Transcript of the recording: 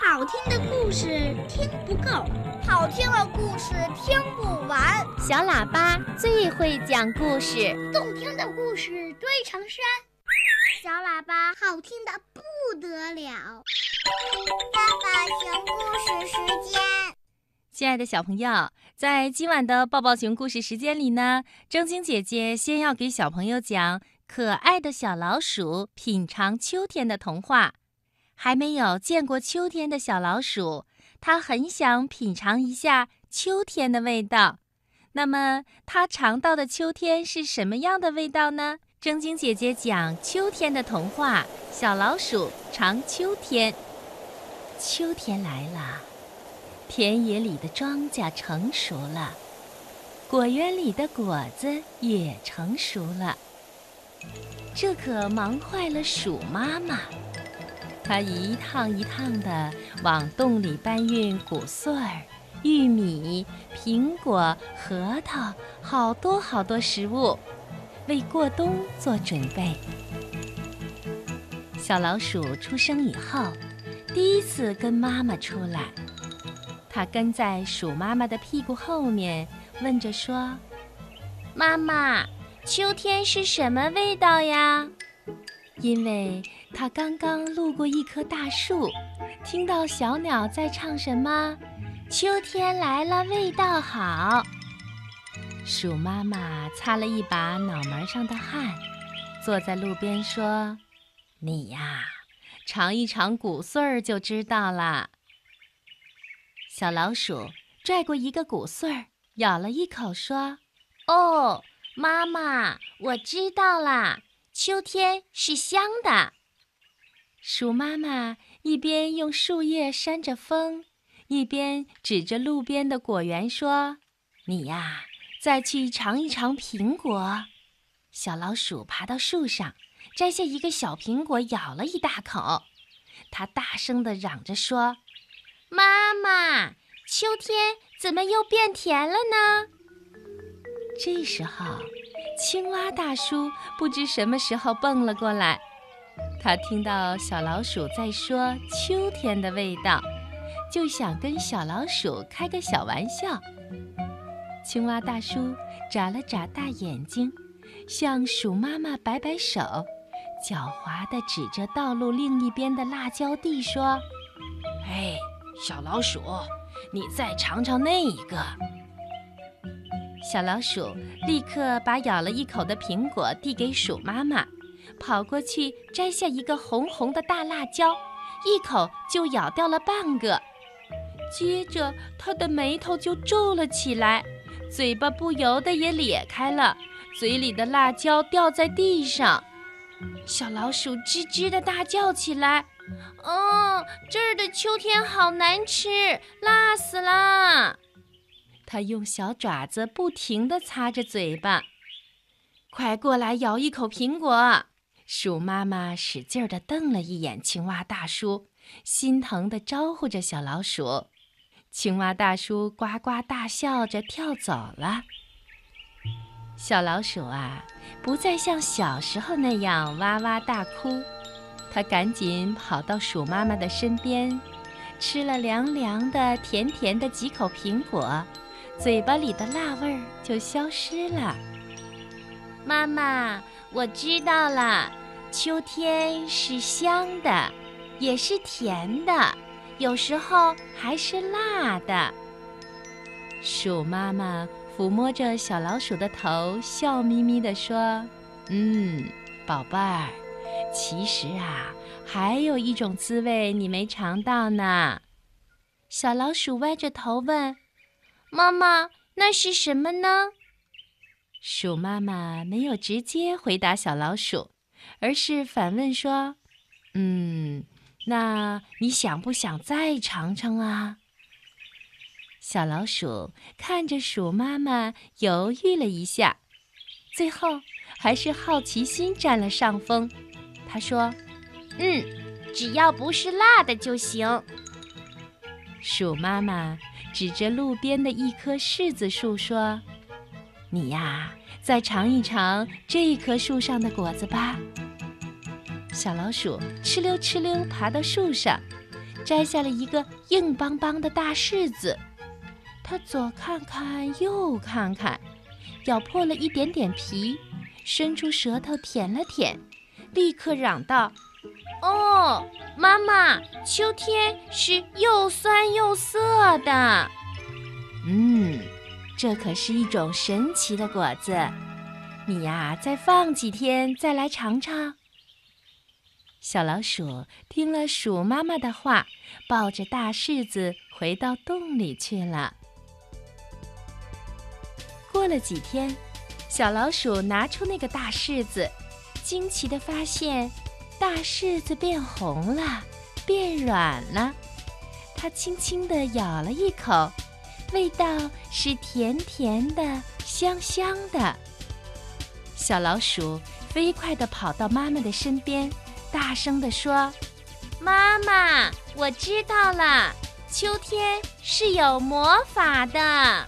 好听的故事听不够，好听的故事听不完。小喇叭最会讲故事，动听的故事堆成山。小喇叭好听的不得了。爸爸熊故事时间，亲爱的小朋友，在今晚的抱抱熊故事时间里呢，正晶姐姐先要给小朋友讲可爱的小老鼠品尝秋天的童话。还没有见过秋天的小老鼠，它很想品尝一下秋天的味道。那么，它尝到的秋天是什么样的味道呢？正晶姐姐讲秋天的童话：小老鼠尝秋天。秋天来了，田野里的庄稼成熟了，果园里的果子也成熟了。这可忙坏了鼠妈妈。它一趟一趟地往洞里搬运谷穗儿、玉米、苹果、核桃，好多好多食物，为过冬做准备。小老鼠出生以后，第一次跟妈妈出来，它跟在鼠妈妈的屁股后面，问着说：“妈妈，秋天是什么味道呀？”因为他刚刚路过一棵大树，听到小鸟在唱什么“秋天来了，味道好”。鼠妈妈擦了一把脑门上的汗，坐在路边说：“你呀，尝一尝谷穗儿就知道了。”小老鼠拽过一个谷穗儿，咬了一口，说：“哦，妈妈，我知道啦。”秋天是香的，鼠妈妈一边用树叶扇着风，一边指着路边的果园说：“你呀，再去尝一尝苹果。”小老鼠爬到树上，摘下一个小苹果，咬了一大口。它大声地嚷着说：“妈妈，秋天怎么又变甜了呢？”这时候。青蛙大叔不知什么时候蹦了过来，他听到小老鼠在说秋天的味道，就想跟小老鼠开个小玩笑。青蛙大叔眨了眨大眼睛，向鼠妈妈摆摆手，狡猾地指着道路另一边的辣椒地说：“哎，小老鼠，你再尝尝那一个。”小老鼠立刻把咬了一口的苹果递给鼠妈妈，跑过去摘下一个红红的大辣椒，一口就咬掉了半个。接着，它的眉头就皱了起来，嘴巴不由得也咧开了，嘴里的辣椒掉在地上。小老鼠吱吱地大叫起来：“哦，这儿的秋天好难吃，辣死了！”它用小爪子不停地擦着嘴巴，快过来咬一口苹果。鼠妈妈使劲儿地瞪了一眼青蛙大叔，心疼地招呼着小老鼠。青蛙大叔呱呱大笑着跳走了。小老鼠啊，不再像小时候那样哇哇大哭，它赶紧跑到鼠妈妈的身边，吃了凉凉的、甜甜的几口苹果。嘴巴里的辣味儿就消失了。妈妈，我知道了，秋天是香的，也是甜的，有时候还是辣的。鼠妈妈抚摸着小老鼠的头，笑眯眯地说：“嗯，宝贝儿，其实啊，还有一种滋味你没尝到呢。”小老鼠歪着头问。妈妈，那是什么呢？鼠妈妈没有直接回答小老鼠，而是反问说：“嗯，那你想不想再尝尝啊？”小老鼠看着鼠妈妈，犹豫了一下，最后还是好奇心占了上风。他说：“嗯，只要不是辣的就行。”鼠妈妈。指着路边的一棵柿子树说：“你呀，再尝一尝这棵树上的果子吧。”小老鼠哧溜哧溜爬到树上，摘下了一个硬邦邦的大柿子。它左看看，右看看，咬破了一点点皮，伸出舌头舔了舔，立刻嚷道：“哦，妈妈，秋天是又酸又涩的。嗯，这可是一种神奇的果子。你呀，再放几天再来尝尝。”小老鼠听了鼠妈妈的话，抱着大柿子回到洞里去了。过了几天，小老鼠拿出那个大柿子，惊奇地发现，大柿子变红了，变软了。它轻轻地咬了一口，味道是甜甜的、香香的。小老鼠飞快地跑到妈妈的身边。大声地说：“妈妈，我知道了，秋天是有魔法的。”